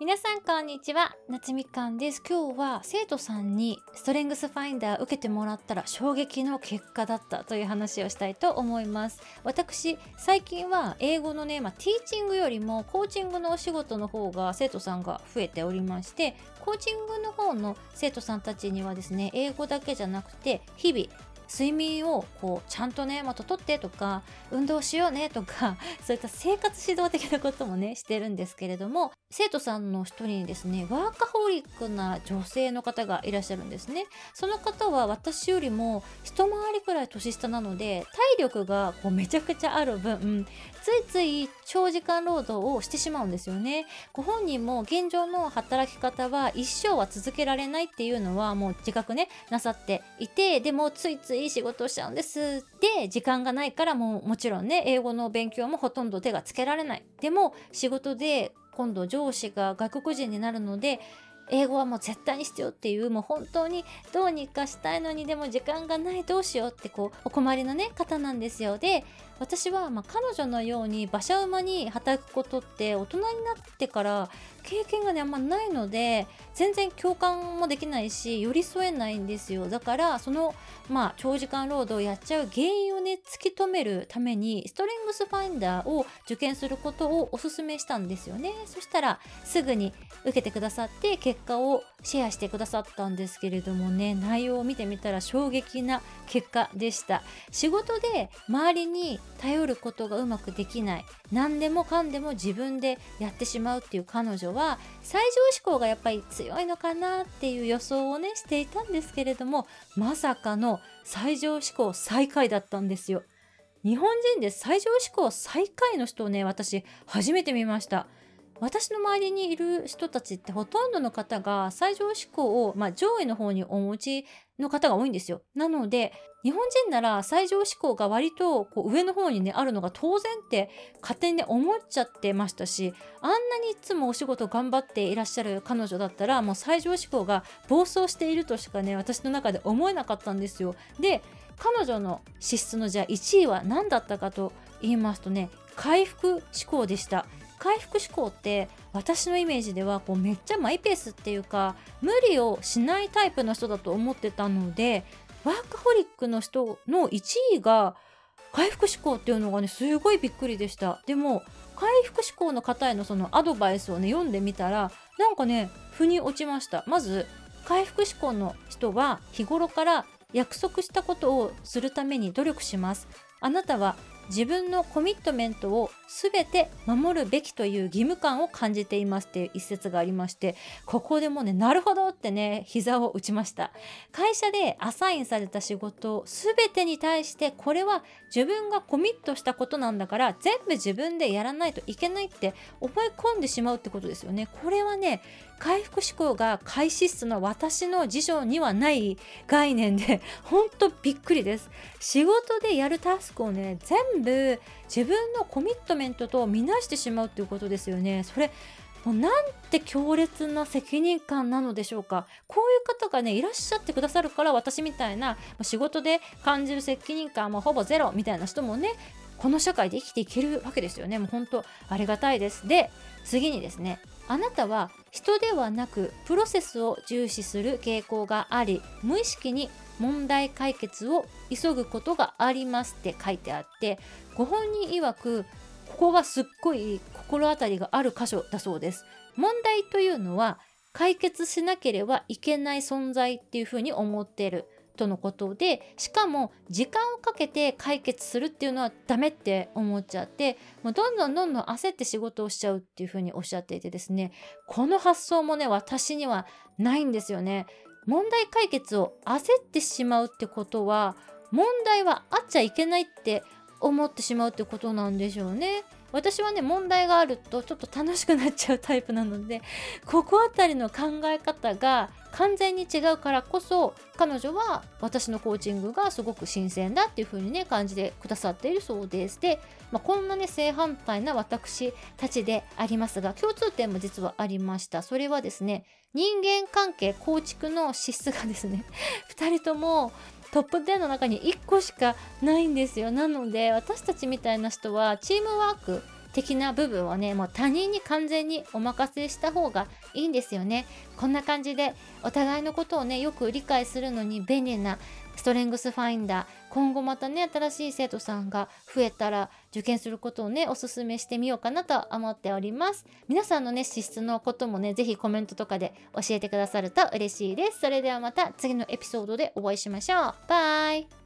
皆さんこんにちは。夏みかんです。今日は生徒さんにストレングスファインダー受けてもらったら衝撃の結果だったという話をしたいと思います。私最近は英語のね、まあ、ティーチングよりもコーチングのお仕事の方が生徒さんが増えておりましてコーチングの方の生徒さんたちにはですね英語だけじゃなくて日々睡眠をこうちゃんとねまたとってとか運動しようねとか そういった生活指導的なこともねしてるんですけれども生徒さんの一人にですねワーカホリックな女性の方がいらっしゃるんですね。その方は私よりも一回りくらい年下なので体力がこうめちゃくちゃある分ついつい長時間労働をしてしまうんですよね。ご本人も現状の働き方は一生は続けられないっていうのはもう自覚ねなさっていてでもついつい仕事をしちゃうんです。で時間がないからもうもちろんね英語の勉強もほとんど手がつけられない。でも仕事で今度上司が外国人になるので英語はもう絶対に必要っていうもう本当にどうにかしたいのにでも時間がないどうしようってこうお困りのね方なんですよ。で私はまあ彼女のように馬車馬に働くことって大人になってから経験がねあんまないので全然共感もできないし寄り添えないんですよ。だからそのまあ長時間労働をやっちゃう原因をね突き止めるためにストレングスファインダーを受験することをおすすめしたんですよねそしたらすぐに受けてくださって結果をシェアしてくださったんですけれどもね内容を見てみたら衝撃な結果でした。仕事で周りに頼ることがうまくできない。何でもかんでも自分でやってしまうっていう彼女は最上志向がやっぱり強いのかなっていう予想をねしていたんですけれどもまさかの最上志向最下位だったんですよ。日本人で最上志向最下位の人をね私初めて見ました。私の周りにいる人たちってほとんどの方が最上志向を、まあ、上位の方にお持ちの方が多いんですよ。なので日本人なら最上志向が割とこう上の方にねあるのが当然って勝手にね思っちゃってましたしあんなにいつもお仕事頑張っていらっしゃる彼女だったらもう最上志向が暴走しているとしかね私の中で思えなかったんですよ。で彼女の資質のじゃあ1位は何だったかと言いますとね回復志向でした。回復志向って私のイメージではこうめっちゃマイペースっていうか無理をしないタイプの人だと思ってたのでワーカホリックの人の1位が回復志向っていうのがねすごいびっくりでした。でも回復志向の方へのそのアドバイスをね読んでみたらなんかね腑に落ちました。まず回復志向の人は日頃から約束したことをするために努力します。あなたは自分のコミットメントを全て守るべきという義務感を感じていますっていう一節がありましてここでもねなるほどってね膝を打ちました。会社でアサインされた仕事全てに対してこれは自分がコミットしたことなんだから全部自分でやらないといけないって思い込んでしまうってことですよね。これはね回復思考が開始質の私の辞書にはない概念でほんとびっくりです。仕事でやるタスクをね全部自分のコミットメントと見なしてしまうっていうことですよね。それもうなんて強烈な責任感なのでしょうか。こういう方がねいらっしゃってくださるから私みたいな仕事で感じる責任感もほぼゼロみたいな人もねこの社会で生きていけるわけですよね。もう本当ありがたいです。で次にですねあなたは人ではなくプロセスを重視する傾向があり無意識に問題解決を急ぐことがありますって書いてあってご本人曰くここがすっごい心当たりがある箇所だそうです問題というのは解決しなければいけない存在っていうふうに思ってるとのことでしかも時間をかけて解決するっていうのはダメって思っちゃってもうどんどんどんどん焦って仕事をしちゃうっていうふうにおっしゃっていてですねこの発想もね私にはないんですよね。問題解決を焦ってしまうってことは問題はあっちゃいけないって思ってしまうってことなんでしょうね。私はね問題があるとちょっと楽しくなっちゃうタイプなので ここあたりの考え方が完全に違うからこそ彼女は私のコーチングがすごく新鮮だっていう風にね感じてくださっているそうです。で、まあ、こんなね正反対な私たちでありますが共通点も実はありました。それはですね人間関係構築の資質がですね 2人ともトップ10の中に1個しかないんですよ。なので私たちみたいな人はチームワーク的な部分をねもう他人に完全にお任せした方がいいんですよね。こんな感じでお互いのことをねよく理解するのに便利なストレングスファインダー今後またね新しい生徒さんが増えたら受験することをねおすすめしてみようかなと思っております。皆さんのね資質のこともね是非コメントとかで教えてくださると嬉しいです。それではまた次のエピソードでお会いしましょう。バイ。